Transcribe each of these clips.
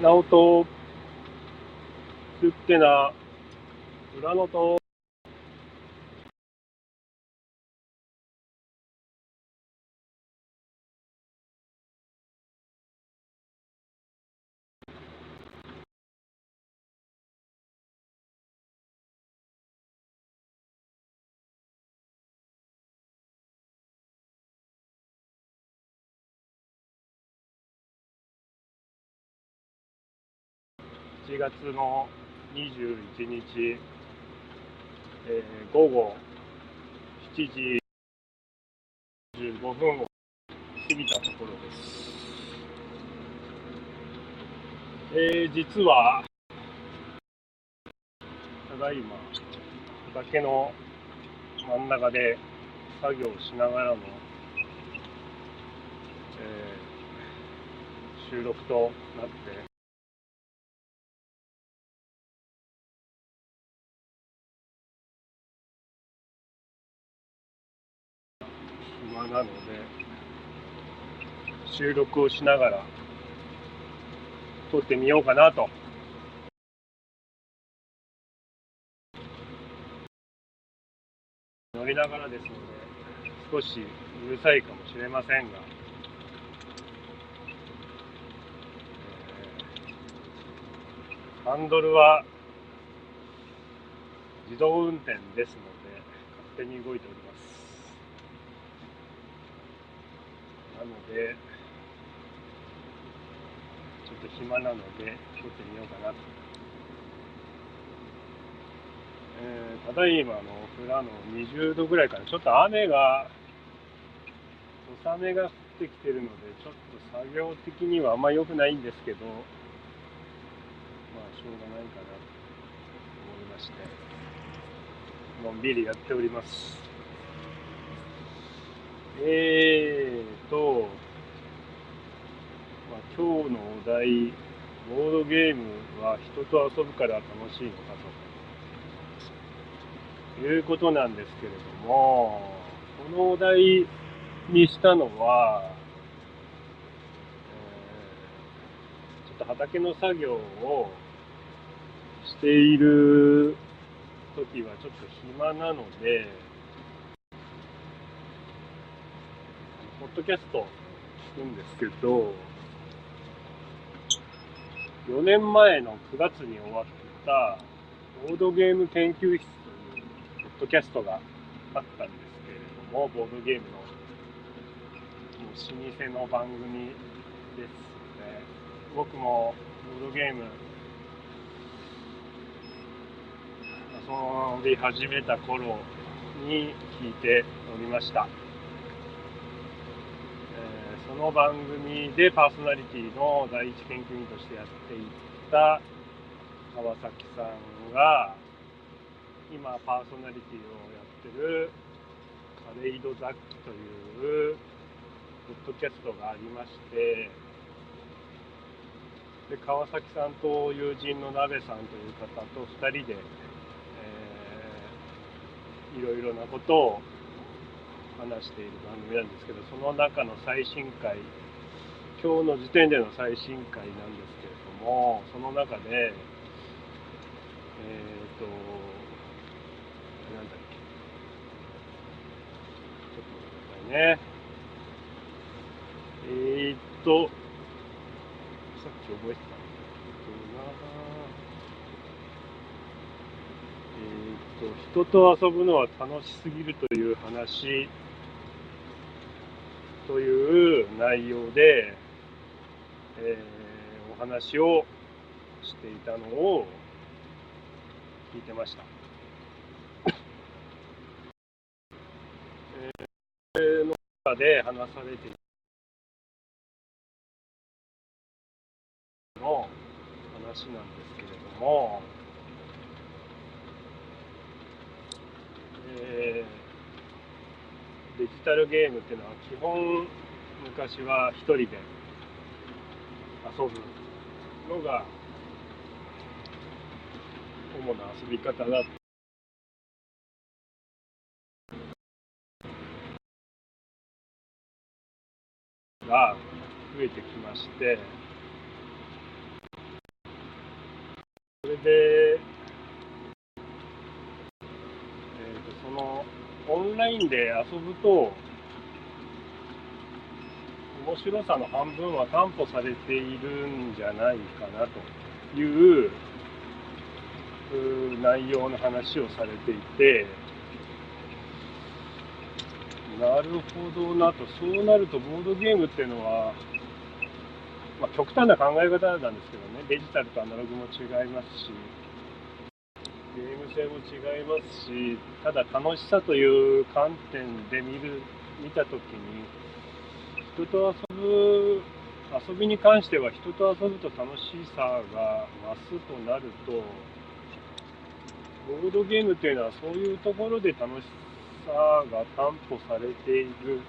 直人、すっけな、裏野と、7月の21日、えー午後7時15分を過ぎたところです。えー実は、ただいま、畑の真ん中で作業しながらの、えー収録となって暇なので収録をしながら撮ってみようかなと。乗りながらですので少しうるさいかもしれませんが、ハンドルは自動運転ですので勝手に動いております。なので、ちょっと暇なので、撮ってみようかなと。えーただいまの富良野20度ぐらいかな。ちょっと雨が、小雨が降ってきてるので、ちょっと作業的にはあんま良くないんですけど、まあ、しょうがないかなと思いまして、のんびりやっております。えーと、まあ、今日のお題、ボードゲームは人と遊ぶから楽しいのかということなんですけれども、このお題にしたのは、えーちょっと畑の作業をしている時はちょっと暇なので、ポッドキャスト聞くんですけど、4年前の9月に終わったボードゲーム研究室というポッドキャストがあったんですけれども、ボードゲームのもう老舗の番組ですね。僕もボードゲーム遊び始めた頃に聞いておりました。えーその番組でパーソナリティの第一研究員としてやっていった川崎さんが今パーソナリティをやってるカレイド雑記というポッドキャストがありましてで川崎さんと友人の鍋さんという方と2人で、えーいろいろなことを話している番組なんですけど、その中の最新回、今日の時点での最新回なんですけれども、その中で、えっ、と、なんだっけ、ちょっと待ってくださいね。えっ、と、さっき覚えてたんだけどな。えー、と人と遊ぶのは楽しすぎるという話という内容で、えーお話をしていたのを聞いてました。えーの中で話されているの話なんですけれども、えーデジタルゲームっていうのは基本昔は一人で遊ぶのが主な。遊び方だったが増えてきまして人で遊ぶと、面白さの半分は担保されているんじゃないかなという内容の話をされていて、なるほどなと、そうなるとボードゲームっていうのは、まあ、極端な考え方なんですけどね、デジタルとアナログも違いますし、ゲーム性も違いますし、ただ楽しさという観点で見る見たときに、人と遊ぶ、遊びに関しては人と遊ぶと楽しさが増すとなると、ボードゲームというのはそういうところで楽しさが担保されている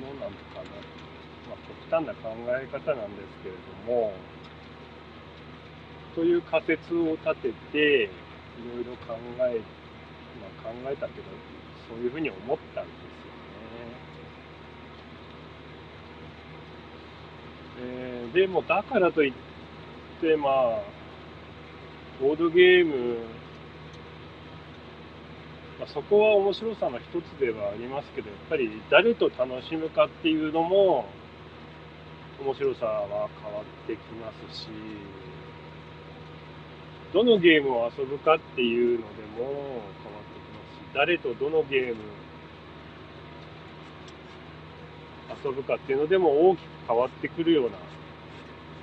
ものなのかな。まあ、極端な考え方なんですけれども、という仮説を立てて、いろいろ考え、まあ、考えたけど、そういうふうに思ったんですよね。えー、でも、だからといって、まあ、ボードゲーム、まあ、そこは面白さの一つではありますけど、やっぱり誰と楽しむかっていうのも、面白さは変わってきますし、どのゲームを遊ぶかっていうのでも変わってきますし、誰とどのゲーム遊ぶかっていうのでも大きく変わってくるような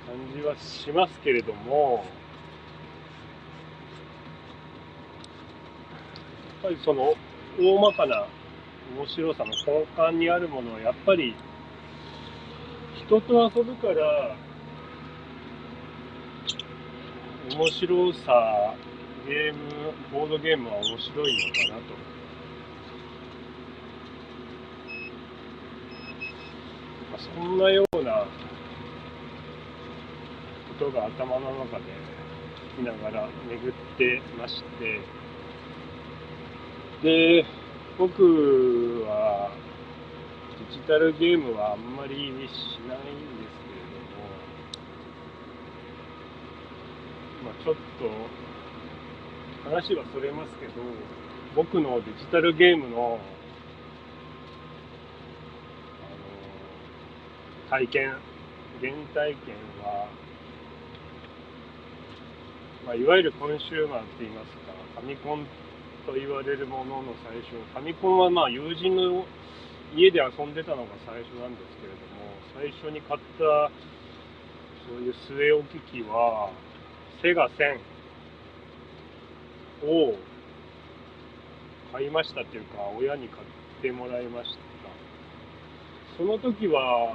感じはしますけれども、やっぱりその大まかな面白さの根幹にあるものはやっぱり人と遊ぶから面白さ、ゲーム、ボードゲームは面白いのかなと。まあ、そんなようなことが頭の中で聞きながら巡ってまして、で、僕はデジタルゲームはあんまりしないんですけれども、まあ、ちょっと話はそれますけど、僕のデジタルゲームのあの体験、原体験は、まあ、いわゆるコンシューマーって言いますか、ファミコンと言われるものの最初、ファミコンはまあ友人の家で遊んでたのが最初なんですけれども、最初に買ったそういう据え置き機は、セガ1000を買いましたっていうか、親に買ってもらいました。その時は、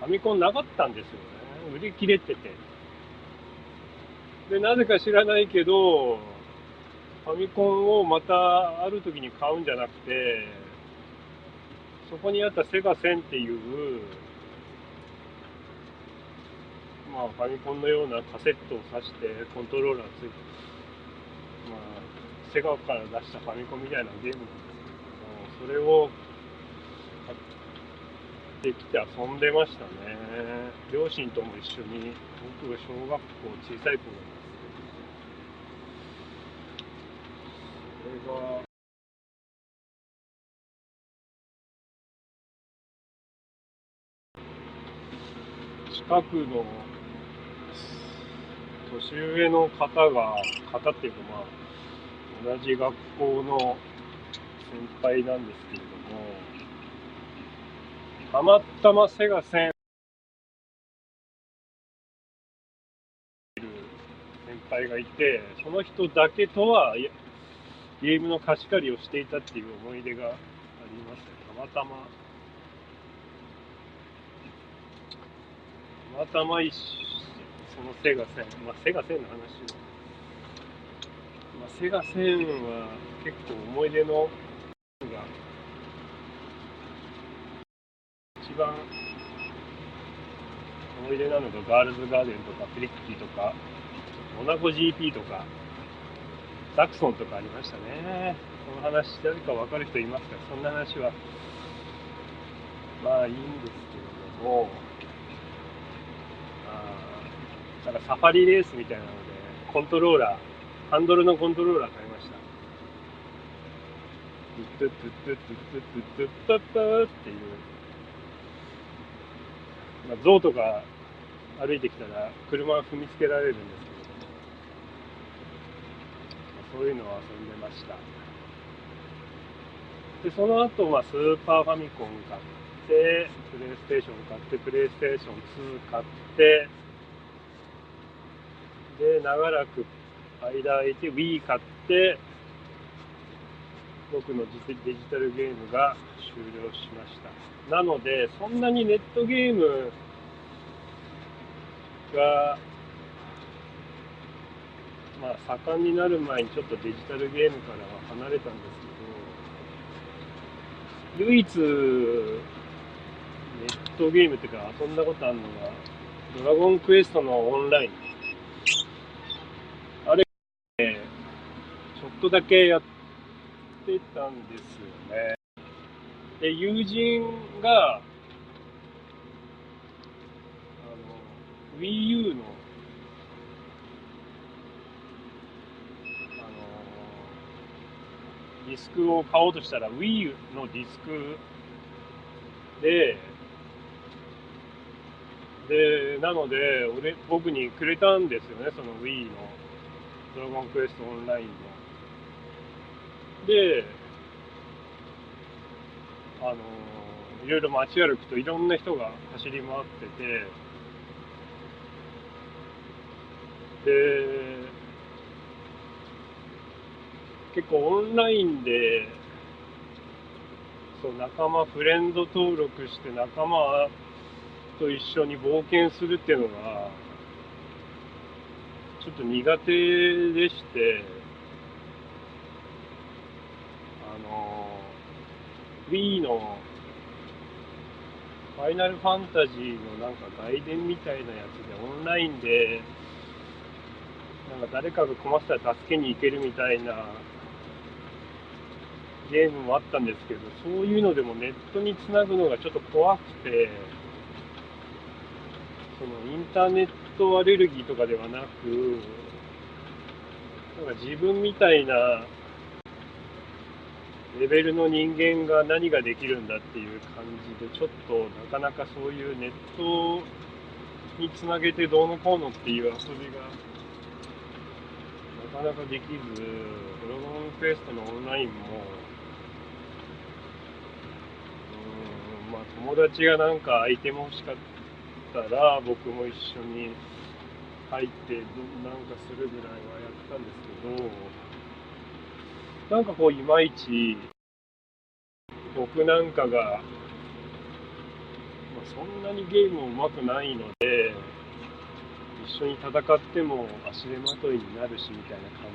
ファミコンなかったんですよね。売り切れてて。で、なぜか知らないけど、ファミコンをまたある時に買うんじゃなくて、そこにあったセガ1000っていう、まあ、ファミコンのようなカセットを挿してコントローラーついて、まあ、セガから出したファミコンみたいなゲームなんですけど、それを買ってきて遊んでましたね。両親とも一緒に、僕が小学校小さい頃なんですけど、それが、近くの年上の方が、方っていうかまあ、同じ学校の先輩なんですけれども、たまたまセガ1000先輩がいて、その人だけとはゲームの貸し借りをしていたっていう思い出がありますたまたま。たまたま一そのセガ1000、まあ、セガ戦の話、まあ、セガ戦は結構思い出のが一番思い出なのがガールズガーデンとかフリッキーとかモナコ GP とかザクソンとかありましたね。この話誰か分かる人いますかそんな話はまあいいんですけれども。なんかサファリレースみたいなので、コントローラー、ハンドルのコントローラー買いました。トゥットゥットゥットゥトゥトゥトゥっていう、まあ、ゾウとか歩いてきたら車を踏みつけられるんですけど、まあそういうのを遊んでました。で、その後はスーパーファミコン買って、プレイステーション買って、プレイステーション2買って、で、長らく間空いて Wii 買って、僕のデジタルゲームが終了しました。なので、そんなにネットゲームが、まあ、盛んになる前にちょっとデジタルゲームからは離れたんですけど、唯一、ネットゲームっていうか遊んだことあるのが、ドラゴンクエストのオンライン。あれ、ちょっとだけやってたんですよね。で、友人が、あの、Wii U の、あの、ディスクを買おうとしたら Wii U のディスクで、で、なので、俺、僕にくれたんですよね、その Wii のドラゴンクエストオンラインの。で、あのいろいろ街歩くといろんな人が走り回ってて、で、結構オンラインで、そう仲間、フレンド登録して仲間と一緒に冒険するっていうのが、ちょっと苦手でして、3のファイナルファンタジーのなんか外伝みたいなやつでオンラインでなんか誰かが困ったら助けに行けるみたいなゲームもあったんですけどそういうのでもネットにつなぐのがちょっと怖くてそのインターネットアレルギーとかではなくなんか自分みたいなレベルの人間が何ができるんだっていう感じで、ちょっとなかなかそういうネットにつなげてどうのこうのっていう遊びがなかなかできず、ドラゴンクエストのオンラインも、うん、まあ友達がなんかアイテム欲しかったら僕も一緒に入ってなんかするぐらいはやったんですけど、なんかこう、いまいち、僕なんかが、まあ、そんなにゲーム上手くないので、一緒に戦っても足手まといになるしみたいな感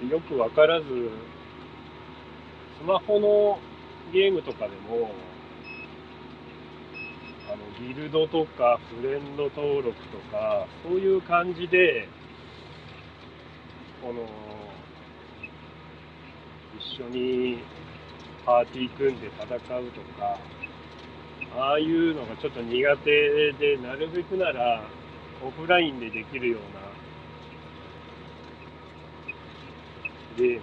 じで、よくわからず、スマホのゲームとかでも、あのギルドとかフレンド登録とか、そういう感じで、この一緒にパーティー組んで戦うとかああいうのがちょっと苦手でなるべくならオフラインでできるようなゲー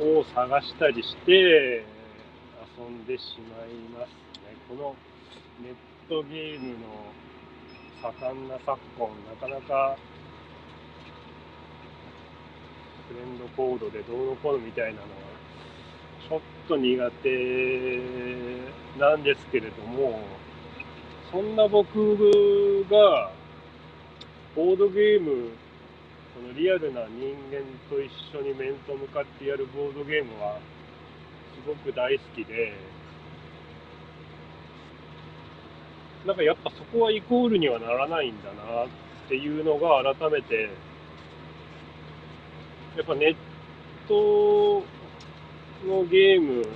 ムを探したりして遊んでしまいますね。このネットゲームの盛んな昨今、なかなかフレンドコードでどうのこうのみたいなのはちょっと苦手なんですけれどもそんな僕がボードゲームこのリアルな人間と一緒に面と向かってやるボードゲームはすごく大好きでなんかやっぱそこはイコールにはならないんだなっていうのが改めてやっぱネットのゲーム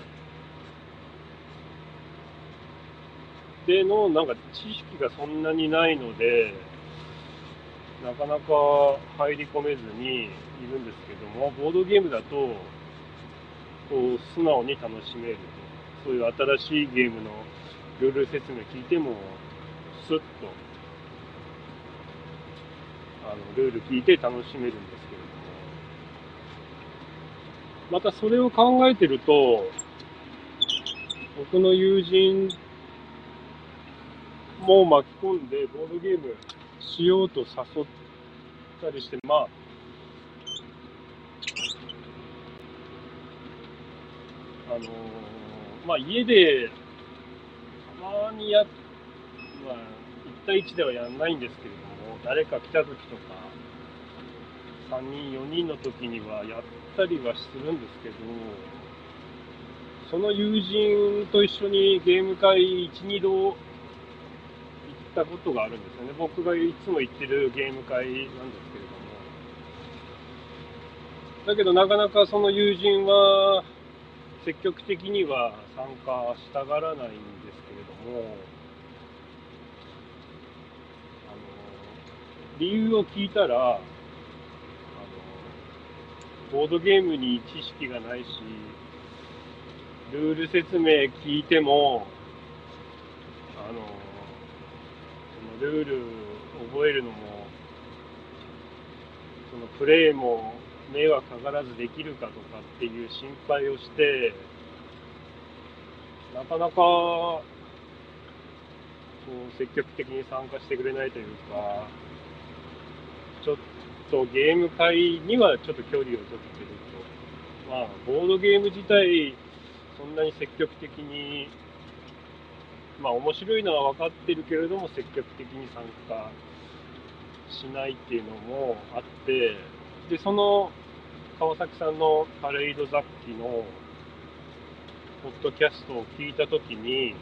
でのなんか知識がそんなにないので、なかなか入り込めずにいるんですけども、ボードゲームだと、こう素直に楽しめると。そういう新しいゲームのルール説明聞いても、スッとあのルール聞いて楽しめるんです、またそれを考えてると、僕の友人も巻き込んでボードゲームしようと誘ったりして、まあ、あのーまあ家でたまにや、まあ、1対1ではやらないんですけれども、誰か来た時とか、3人、4人の時にはやったりはするんですけど、その友人と一緒にゲーム会1、2度行ったことがあるんですよね。僕がいつも行ってるゲーム会なんですけれども。だけどなかなかその友人は積極的には参加したがらないんですけれども、あの理由を聞いたら、ボードゲームに知識がないし、ルール説明聞いても、あのそのルール覚えるのも、そのプレイも迷惑かからずできるかとかっていう心配をして、なかなか、こう、積極的に参加してくれないというか、ちょっとゲーム会にはちょっと距離を取ってると。まあ、ボードゲーム自体、そんなに積極的に、まあ面白いのは分かってるけれども、積極的に参加しないっていうのもあって、で、その川崎さんのパレード雑記のポッドキャストを聞いたときに、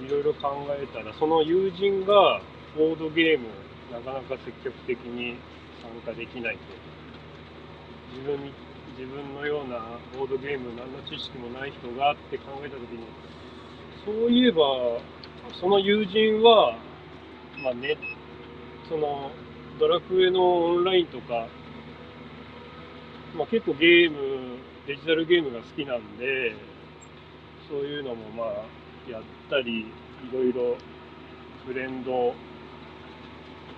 いろいろ考えたら、その友人がボードゲームなかなか積極的に参加できないと。自分自分のようなボードゲーム何の知識もない人がって考えたときに、そういえば、その友人は、まあね、そのドラクエのオンラインとか、まあ、結構ゲーム、デジタルゲームが好きなんで、そういうのもまあやったり、いろいろフレンド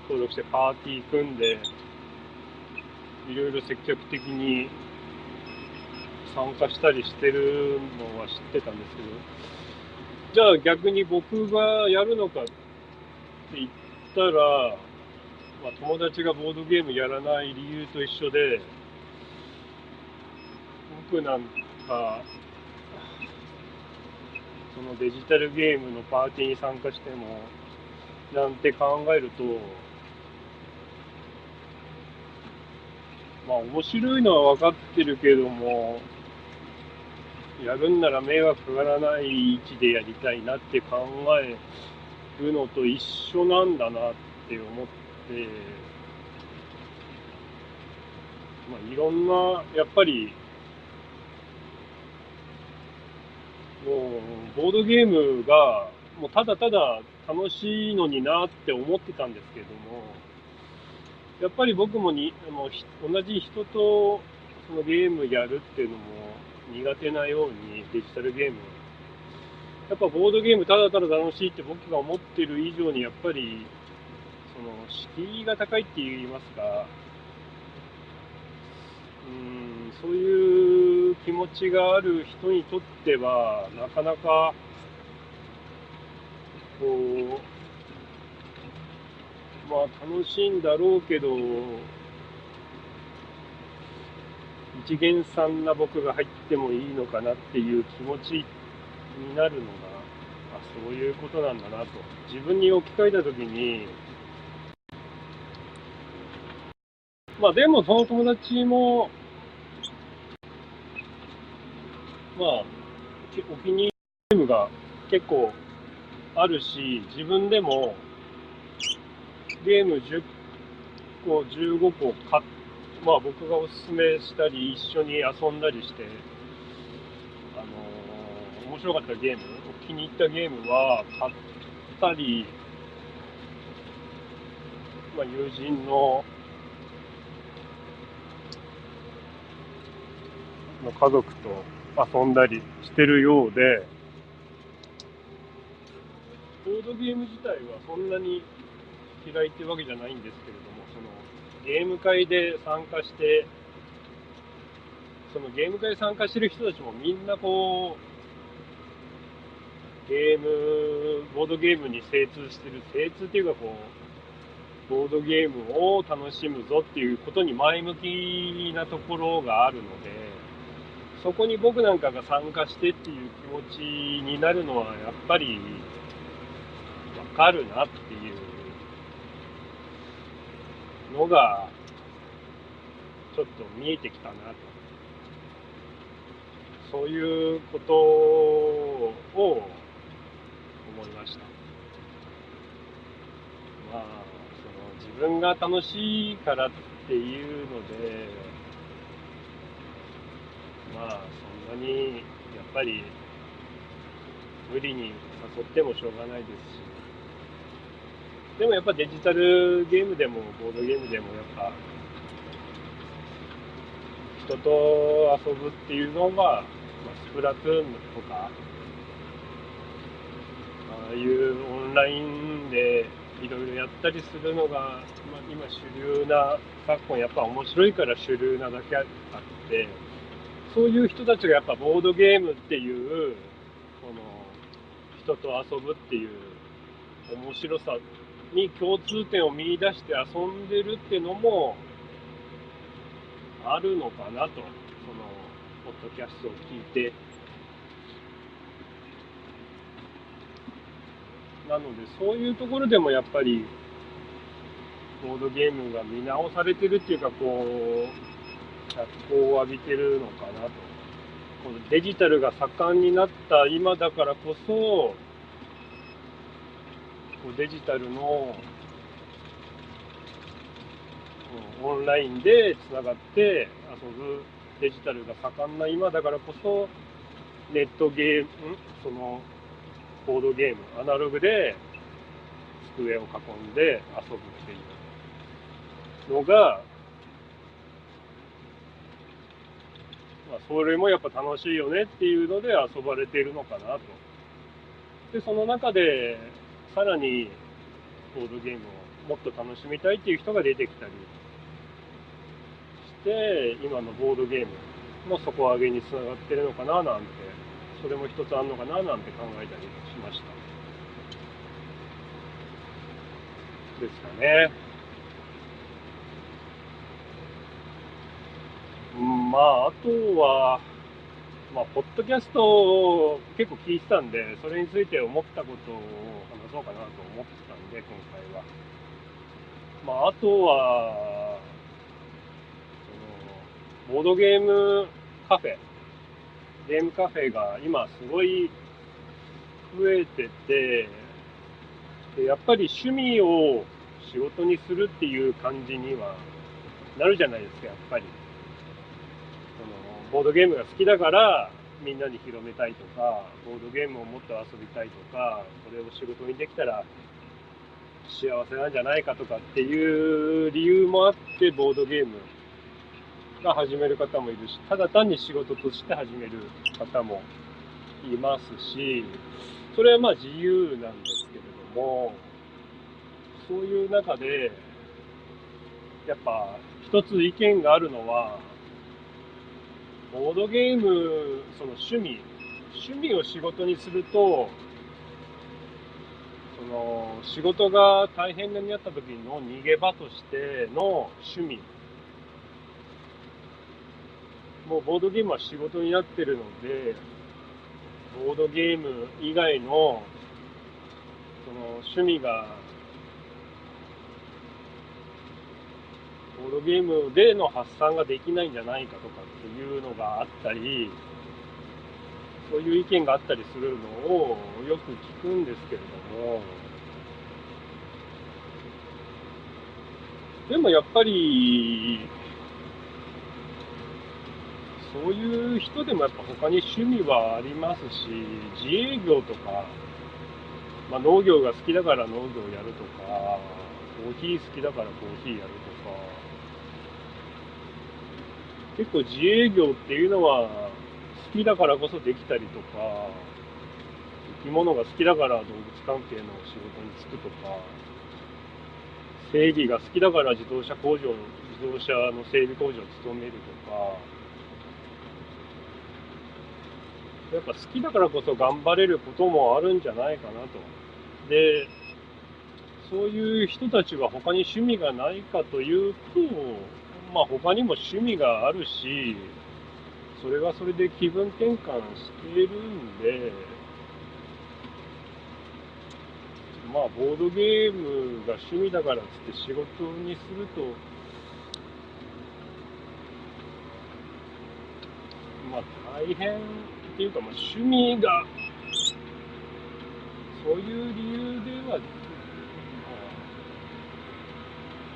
登録してパーティー組んで、いろいろ積極的に参加したりしてるのは知ってたんですけど、じゃあ逆に僕がやるのかって言ったら、まあ、友達がボードゲームやらない理由と一緒で、僕なんか、そのデジタルゲームのパーティーに参加しても、なんて考えると、まあ面白いのは分かってるけども、やるんなら迷惑かからない位置でやりたいなって考えるのと一緒なんだなって思って、まあいろんな、やっぱり、もう、ボードゲームが、もうただただ楽しいのになって思ってたんですけども、やっぱり僕もにもう同じ人とそのゲームやるっていうのも苦手なようにデジタルゲーム。やっぱボードゲームただただ楽しいって僕が思ってる以上にやっぱりその敷居が高いって言いますか。うんそういう気持ちがある人にとってはなかなかこうまあ楽しいんだろうけど、一元さんな僕が入ってもいいのかなっていう気持ちになるのが、あ、そういうことなんだなと。自分に置き換えたときに、まあでもその友達も、まあ、お気に入りゲームが結構あるし、自分でもゲーム10個、15個買まあ僕がおすすめしたり、一緒に遊んだりして、あのー面白かったゲーム、気に入ったゲームは買ったり、まあ友人の、の家族と遊んだりしてるようで、ボードゲーム自体はそんなに嫌いってわけじゃないんですけれども、そのゲーム会で参加して、そのゲーム会参加してる人たちもみんなこう、ゲーム、ボードゲームに精通してる、精通っていうかこう、ボードゲームを楽しむぞっていうことに前向きなところがあるので、そこに僕なんかが参加してっていう気持ちになるのはやっぱりわかるなっていうのがちょっと見えてきたなと。そういうことを思いました。まあ、その自分が楽しいからっていうので、まあそんなにやっぱり無理に誘ってもしょうがないですし、でもやっぱデジタルゲームでもボードゲームでもやっぱ人と遊ぶっていうのが、まあ、スプラトゥーンとか、ああいうオンラインでいろいろやったりするのが、まあ、今主流な、昨今やっぱ面白いから主流なだけあって、そういう人たちがやっぱボードゲームっていう、この人と遊ぶっていう面白さに共通点を見出して遊んでるってのもあるのかなと、その、ポッドキャストを聞いて。なので、そういうところでもやっぱり、ボードゲームが見直されてるっていうか、こう、脚光を浴びてるのかなと。このデジタルが盛んになった今だからこそ、こうデジタルのオンラインでつながって遊ぶデジタルが盛んな今だからこそ、ネットゲーム、その、ボードゲーム、アナログで机を囲んで遊ぶっていうのが、まあ、それもやっぱ楽しいよねっていうので遊ばれているのかなと。で、その中で、さらに、ボードゲームをもっと楽しみたいっていう人が出てきたりして、今のボードゲームの底上げにつながってるのかななんて、それも一つあるのかななんて考えたりしました。ですかね。まあ、あとは、まあ、ポッドキャストを結構聞いてたんで、それについて思ったことを話そうかなと思ってたんで、今回は。まあ、あとは、その、ボードゲームカフェ、ゲームカフェが今すごい増えてて、でやっぱり趣味を仕事にするっていう感じにはなるじゃないですか、やっぱり。ボードゲームが好きだからみんなに広めたいとか、ボードゲームをもっと遊びたいとか、これを仕事にできたら幸せなんじゃないかとかっていう理由もあって、ボードゲームが始める方もいるし、ただ単に仕事として始める方もいますし、それはまあ自由なんですけれども、そういう中で、やっぱ一つ意見があるのは、ボードゲーム、その趣味、趣味を仕事にすると、その仕事が大変になった時の逃げ場としての趣味。もうボードゲームは仕事になってるので、ボードゲーム以外のその趣味がボードゲームでの発散ができないんじゃないかとかっていうのがあったり、そういう意見があったりするのをよく聞くんですけれども、でもやっぱり、そういう人でもやっぱ他に趣味はありますし、自営業とか、まあ、農業が好きだから農業やるとか、コーヒー好きだからコーヒーやるとか、結構自営業っていうのは好きだからこそできたりとか、生き物が好きだから動物関係の仕事に就くとか、整備が好きだから自動車工場、自動車の整備工場に勤めるとか、やっぱ好きだからこそ頑張れることもあるんじゃないかなと。で、そういう人たちは他に趣味がないかというと、まあ他にも趣味があるし、それはそれで気分転換してるんで、まあボードゲームが趣味だからっつって仕事にすると、まあ大変っていうか、まあ、趣味がそういう理由では、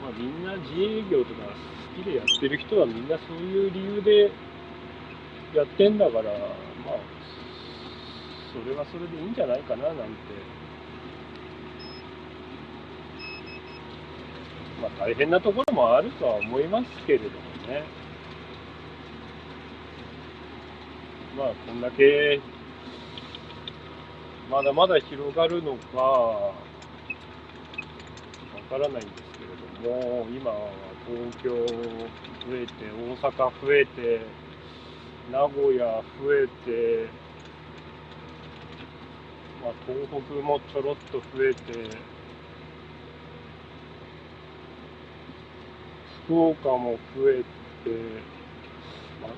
まあ、みんな自営業とか好きでやってる人はみんなそういう理由でやってんだから、まあ、それはそれでいいんじゃないかななんて。まあ大変なところもあるとは思いますけれどもね。まあこんだけまだまだ広がるのかわからないんですけれども、今は東京増えて、大阪増えて、名古屋増えて、まあ、東北もちょろっと増えて、福岡も増えて、まあ、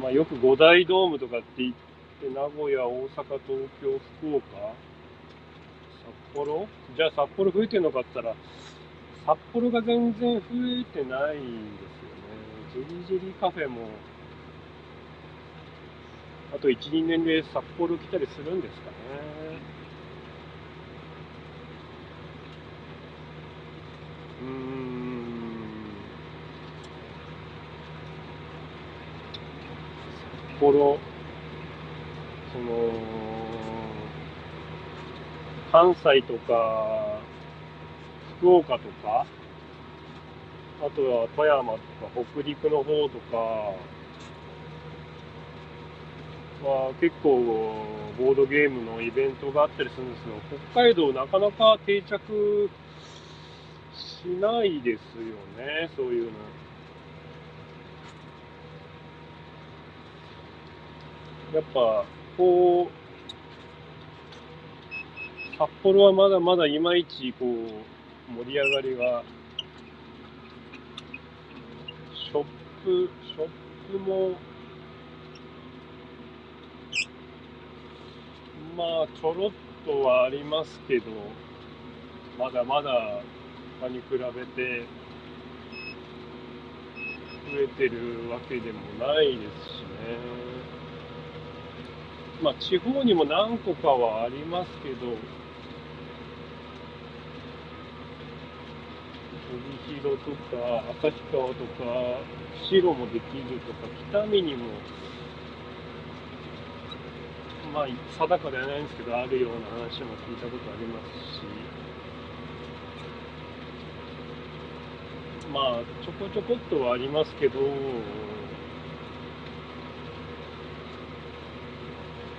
まあ、よく五大ドームとかって言って、名古屋、大阪、東京、福岡、札幌？じゃあ札幌増えてるのかって言ったら、札幌が全然増えてないんですよね。ジェリージェリーカフェも、あと1、2年で札幌来たりするんですかね。うん。札幌。その、関西とか、福岡とか、あとは富山とか北陸の方とかは結構ボードゲームのイベントがあったりするんですけど、北海道なかなか定着しないですよね、そういうの。やっぱこう、札幌はまだまだいまいちこう盛り上がりが、ショップ、ショップも、まあちょろっとはありますけど、まだまだ他に比べて増えてるわけでもないですしね。まあ、地方にも何個かはありますけど、帯広とか、旭川とか、釧路もできるとか、北見にも、まあ、定かではないんですけど、あるような話も聞いたことありますし、まあ、ちょこちょこっとはありますけど、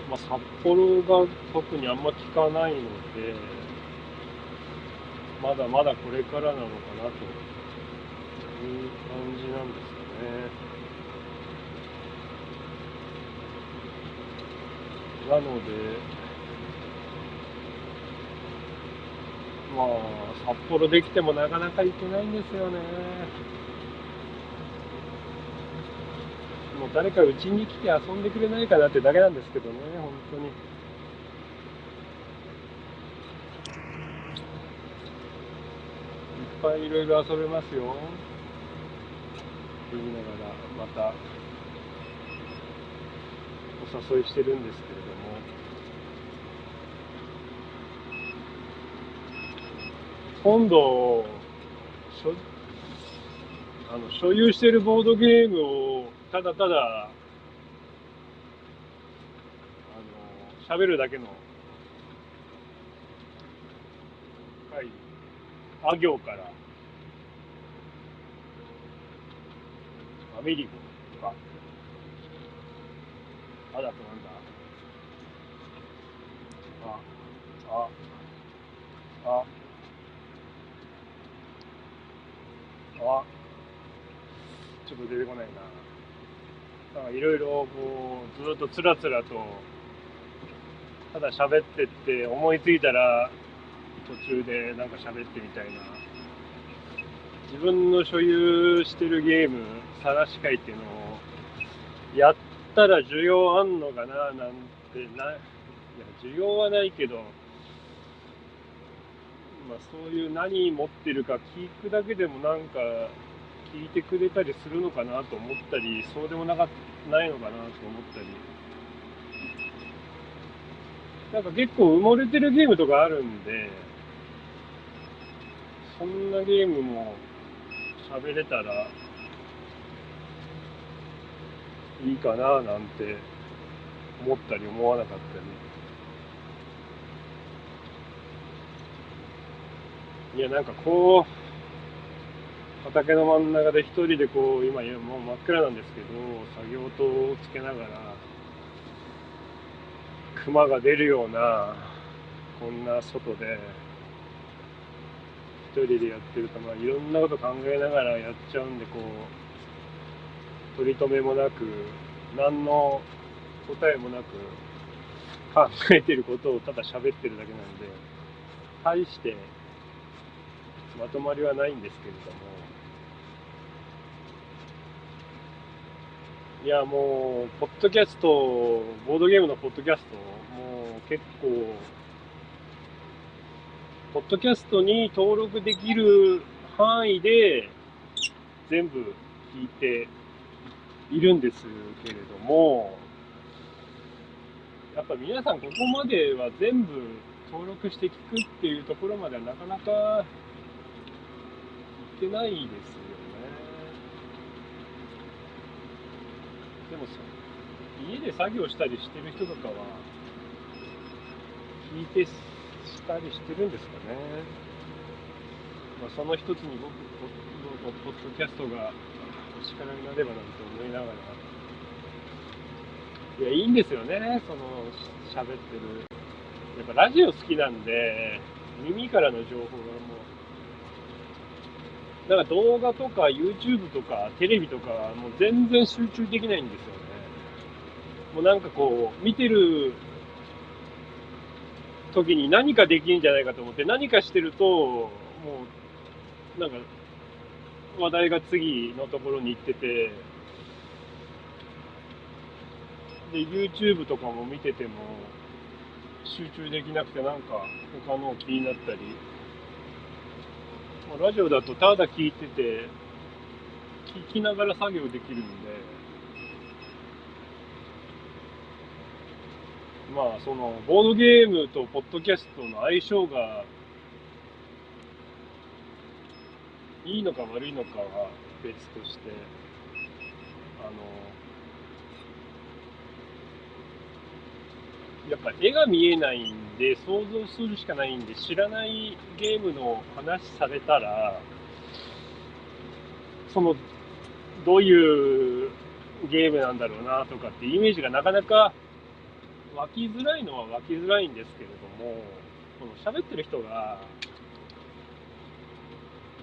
まあ、札幌が特にあんま聞かないので、まだまだこれからなのかなという感じなんですかね。なので、まあ、札幌できてもなかなか行けないんですよね。もう誰かうちに来て遊んでくれないかなってだけなんですけどね、本当に。いっぱいいろいろ遊べますよ。言いながら、また、お誘いしてるんですけれども。今度、しょあの所有しているボードゲームをただただ、あの、喋るだけの、はい、あ行から、アメリゴとか、あだとなんだ。あ、あ、あ、あ、ちょっと出てこないな。いろいろこうずっとつらつらとただ喋ってって思いついたら途中でなんか喋ってみたいな。自分の所有してるゲーム探し会っていうのをやったら需要あんのかななんてない。や需要はないけどまあそういう何持ってるか聞くだけでもなんか聞いてくれたりするのかなと思ったりそうでもなかないのかなと思ったり。なんか結構埋もれてるゲームとかあるんでそんなゲームも喋れたらいいかななんて思ったり思わなかったり。いやなんかこう畑の真ん中で一人でこう今もう真っ暗なんですけど作業灯をつけながら熊が出るようなこんな外で一人でやってると、まあ、いろんなこと考えながらやっちゃうんでこう取り留めもなく何の答えもなく考えてることをただ喋ってるだけなんで大してまとまりはないんですけれども。いやもうポッドキャストボードゲームのポッドキャストもう結構ポッドキャストに登録できる範囲で全部聞いているんですけれども、やっぱ皆さんここまでは全部登録して聞くっていうところまではなかなか行ってないですよね。でも家で作業したりしてる人とかは聞いてしたりしてるんですかね。まあ、その一つに僕のポッドキャストがお力になればなんて思いながら。いや、いいんですよね、その、喋ってる。やっぱラジオ好きなんで、耳からの情報がもう、なんか動画とか YouTube とかテレビとか、もう全然集中できないんですよね。もうなんかこう、見てる時に何かできるんじゃないかと思って何かしてると、もう、なんか、話題が次のところに行ってて、で、YouTube とかも見てても、集中できなくてなんか他の気になったり、ラジオだとただ聞いてて、聞きながら作業できるんで、まあ、その、ボードゲームとポッドキャストの相性が、いいのか悪いのかは別として、あの、やっぱ絵が見えないんで、想像するしかないんで、知らないゲームの話されたら、その、どういうゲームなんだろうなとかってイメージがなかなか湧きづらいのは湧きづらいんですけれども、この喋ってる人が、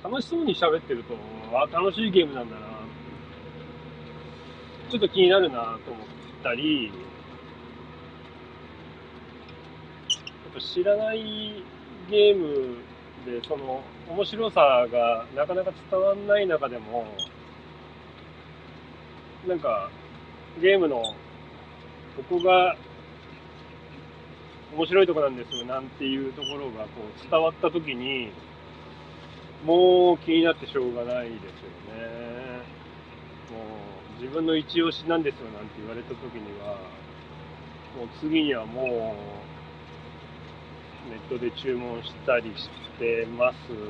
楽しそうに喋ってると、あ、楽しいゲームなんだな、ちょっと気になるなと思ったり、やっぱ知らないゲームで、その面白さがなかなか伝わんない中でも、なんか、ゲームの、ここが面白いとこなんですよなんていうところがこう伝わった時にもう気になってしょうがないですよね。もう自分の一押しなんですよなんて言われた時にはもう次にはもうネットで注文したりしてますよね。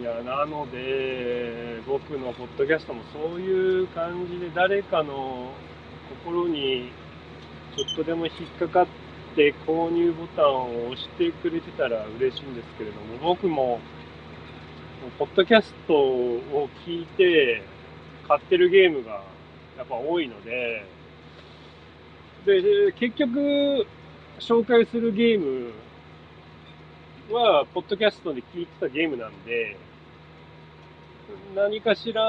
いやなので僕のポッドキャストもそういう感じで誰かの心にちょっとでも引っかかって購入ボタンを押してくれてたら嬉しいんですけれども、僕も、ポッドキャストを聞いて買ってるゲームがやっぱ多いので、で、結局、紹介するゲームは、ポッドキャストで聞いてたゲームなんで、何かしら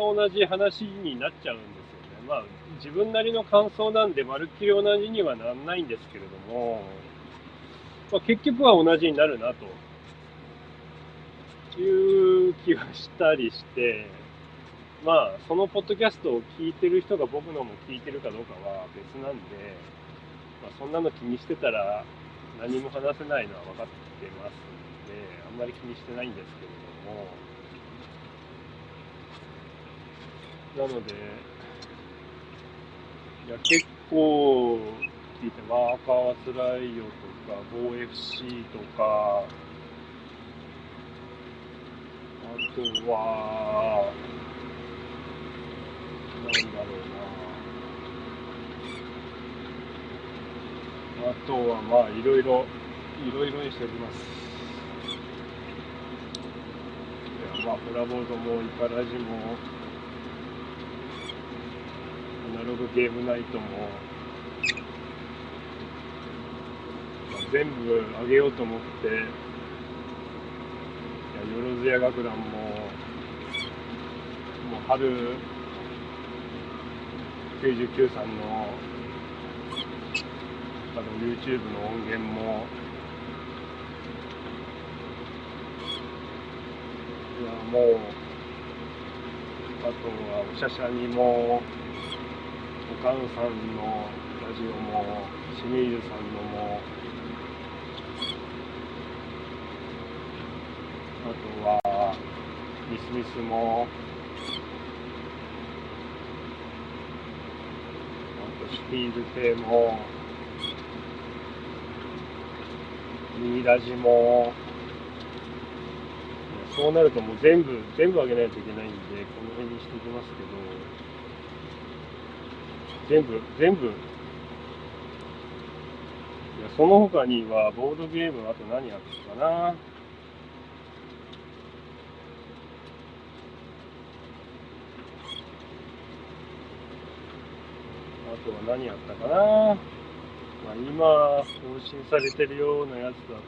同じ話になっちゃうんですよね。まあ、自分なりの感想なんで、まるっきり同じにはならないんですけれども、まあ、結局は同じになるなという気がしたりして、まあ、そのポッドキャストを聞いてる人が僕のも聞いてるかどうかは別なんで、まあ、そんなの気にしてたら何も話せないのは分かってますんで、あんまり気にしてないんですけれども、なので、いや、結構聞いて、ワーカーはつらいよとか、某 FC とか、あとは、なんだろうな。あとは、まあ、いろいろ、いろいろにしております。いや、まあ、フラボードも、イカラジも、ナログゲームナイトも、全部あげようと思って、いや、よろずや楽団も、もう春99さんの、あの YouTube の音源も、いや、もう、あとはおしゃしゃにも、おかんさんのラジオも、清水さんのも、あとは、ミスミスも、あとシュピール亭も、ミーラジも、そうなるともう全部、全部あげないといけないんで、この辺にしておきますけど、全部、全部、いやその他にはボードゲーム、あと何やったかな。あとは何やったかな。まあ、今、更新されてるようなやつだと、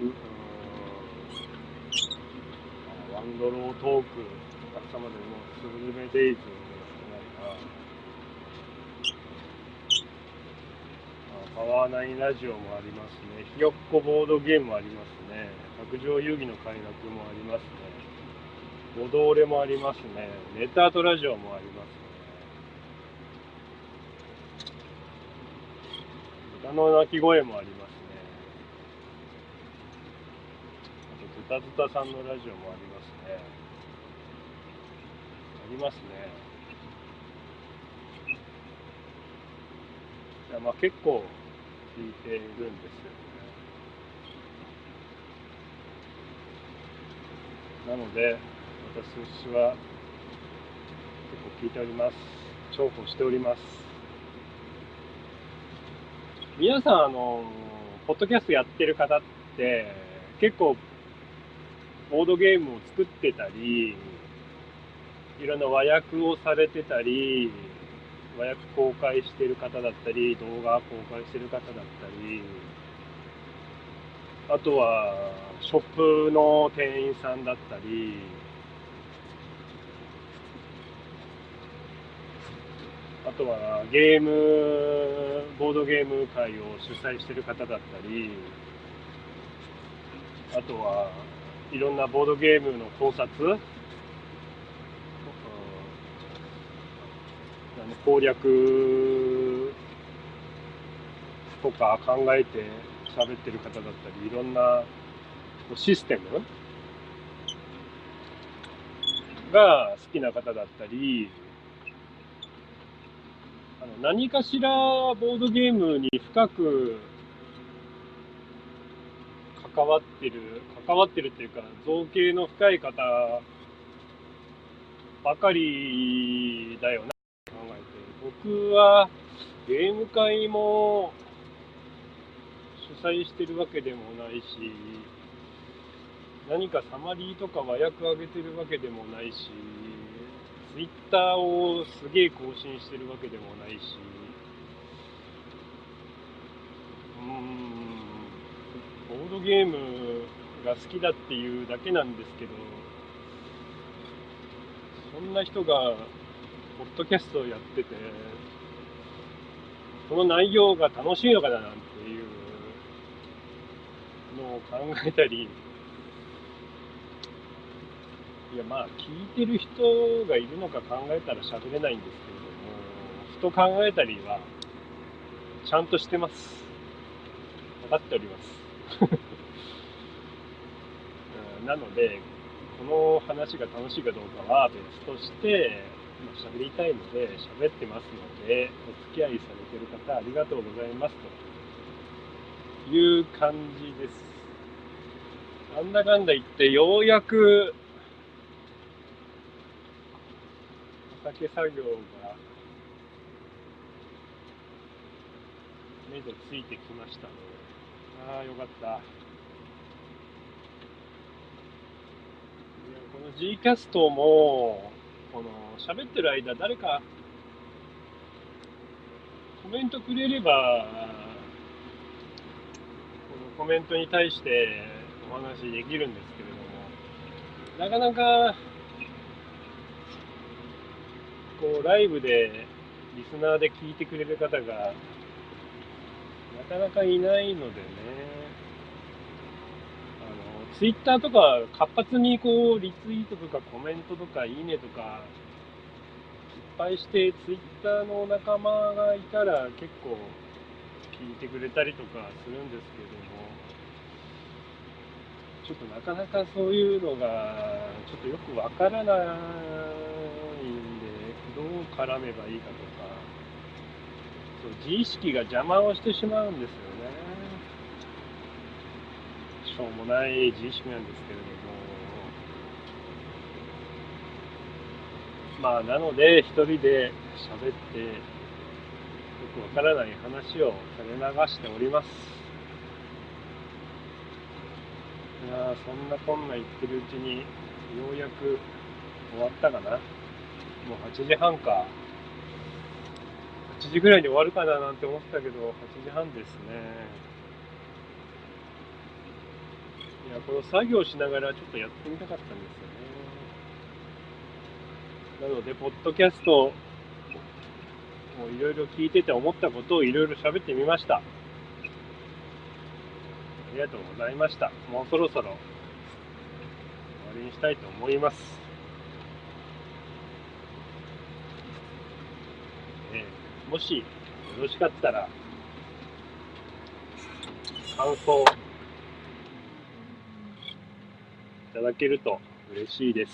うーんあワンドロートーク、お客様でもスズメデイズのやつがパワーナインラジオもありますね。ひよっこボードゲームもありますね。卓上遊戯の開幕もありますね。ボドーレもありますね。ネタートラジオもありますね。豚の鳴き声もありますね。あと、ズタズタさんのラジオもありますね。ありますね。いや、まあ結構聞いているんですよね。なので、私は結構聞いております。重宝しております。皆さん、あの、ポッドキャストやってる方って、結構、ボードゲームを作ってたり、いろんな和訳をされてたり、和訳公開してる方だったり、動画公開してる方だったり、あとは、ショップの店員さんだったり、あとはゲーム、ボードゲーム会を主催してる方だったり、あとはいろんなボードゲームの考察、うんあの攻略とか考えて喋ってる方だったり、いろんなシステムが好きな方だったり、あの何かしらボードゲームに深く関わってる、関わってるっていうか、造形の深い方ばかりだよな、僕はゲーム会も主催してるわけでもないし、何かサマリーとか和訳上げてるわけでもないし、ツイッターをすげえ更新してるわけでもないし、うーん、ボードゲームが好きだっていうだけなんですけど、そんな人がポッドキャストをやってて、その内容が楽しいのかななんていうのを考えたり、いやまあ聞いてる人がいるのか考えたら喋れないんですけれども、ふと考えたりはちゃんとしてます。分かっております。なので、この話が楽しいかどうかは別として、今喋りたいので喋ってますので、お付き合いされてる方ありがとうございますという感じです。なんだかんだ言ってようやく畑作業が目処ついてきましたね。ああ、よかった。この G キャストも、この喋ってる間、誰かコメントくれれば、このコメントに対してお話できるんですけれども、なかなか、こう、ライブでリスナーで聞いてくれる方が、なかなかいないのでね、ツイッターとか活発にこうリツイートとかコメントとかいいねとかいっぱいしてツイッターの仲間がいたら結構聞いてくれたりとかするんですけどもちょっとなかなかそういうのがちょっとよくわからないんでどう絡めばいいかとかそう自意識が邪魔をしてしまうんですよね。しょうもない自意識なんですけれども、まあ、なので、一人で喋って、よくわからない話を垂れ流しております。いやそんなこんな言ってるうちに、ようやく終わったかな。もう8時半か。8時ぐらいに終わるかななんて思ってたけど、8時半ですね。いや、この作業しながらちょっとやってみたかったんですよね。なので、ポッドキャストをいろいろ聞いてて思ったことをいろいろ喋ってみました。ありがとうございました。もうそろそろ終わりにしたいと思います。えー、もしよろしかったら、感想、ただけると嬉しいです。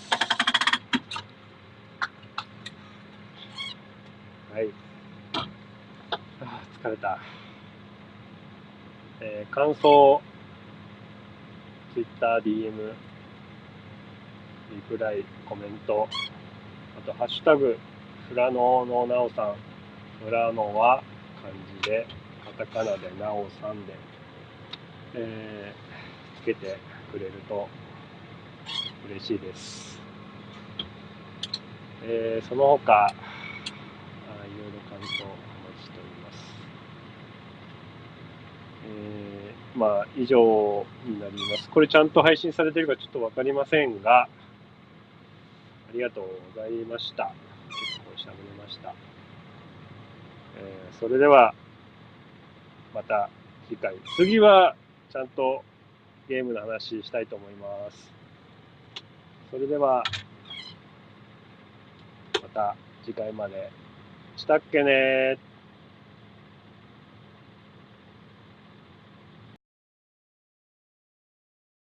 はい。あ疲れた。えー、感想、Twitter、DM、リプライ、コメント、あと、ハッシュタグ、フラノーのなおさん、フラノは漢字で、カタカナでなおさんで、えー、つけてくれると嬉しいです。えー、その他、あいろいろ感想をお待ちしております。えー、まあ、以上になります。これちゃんと配信されてるかちょっとわかりませんが、ありがとうございました。結構しゃべりました。えー、それでは、また次回。次は、ちゃんとゲームの話したいと思います。それでは、また次回まで。したっけね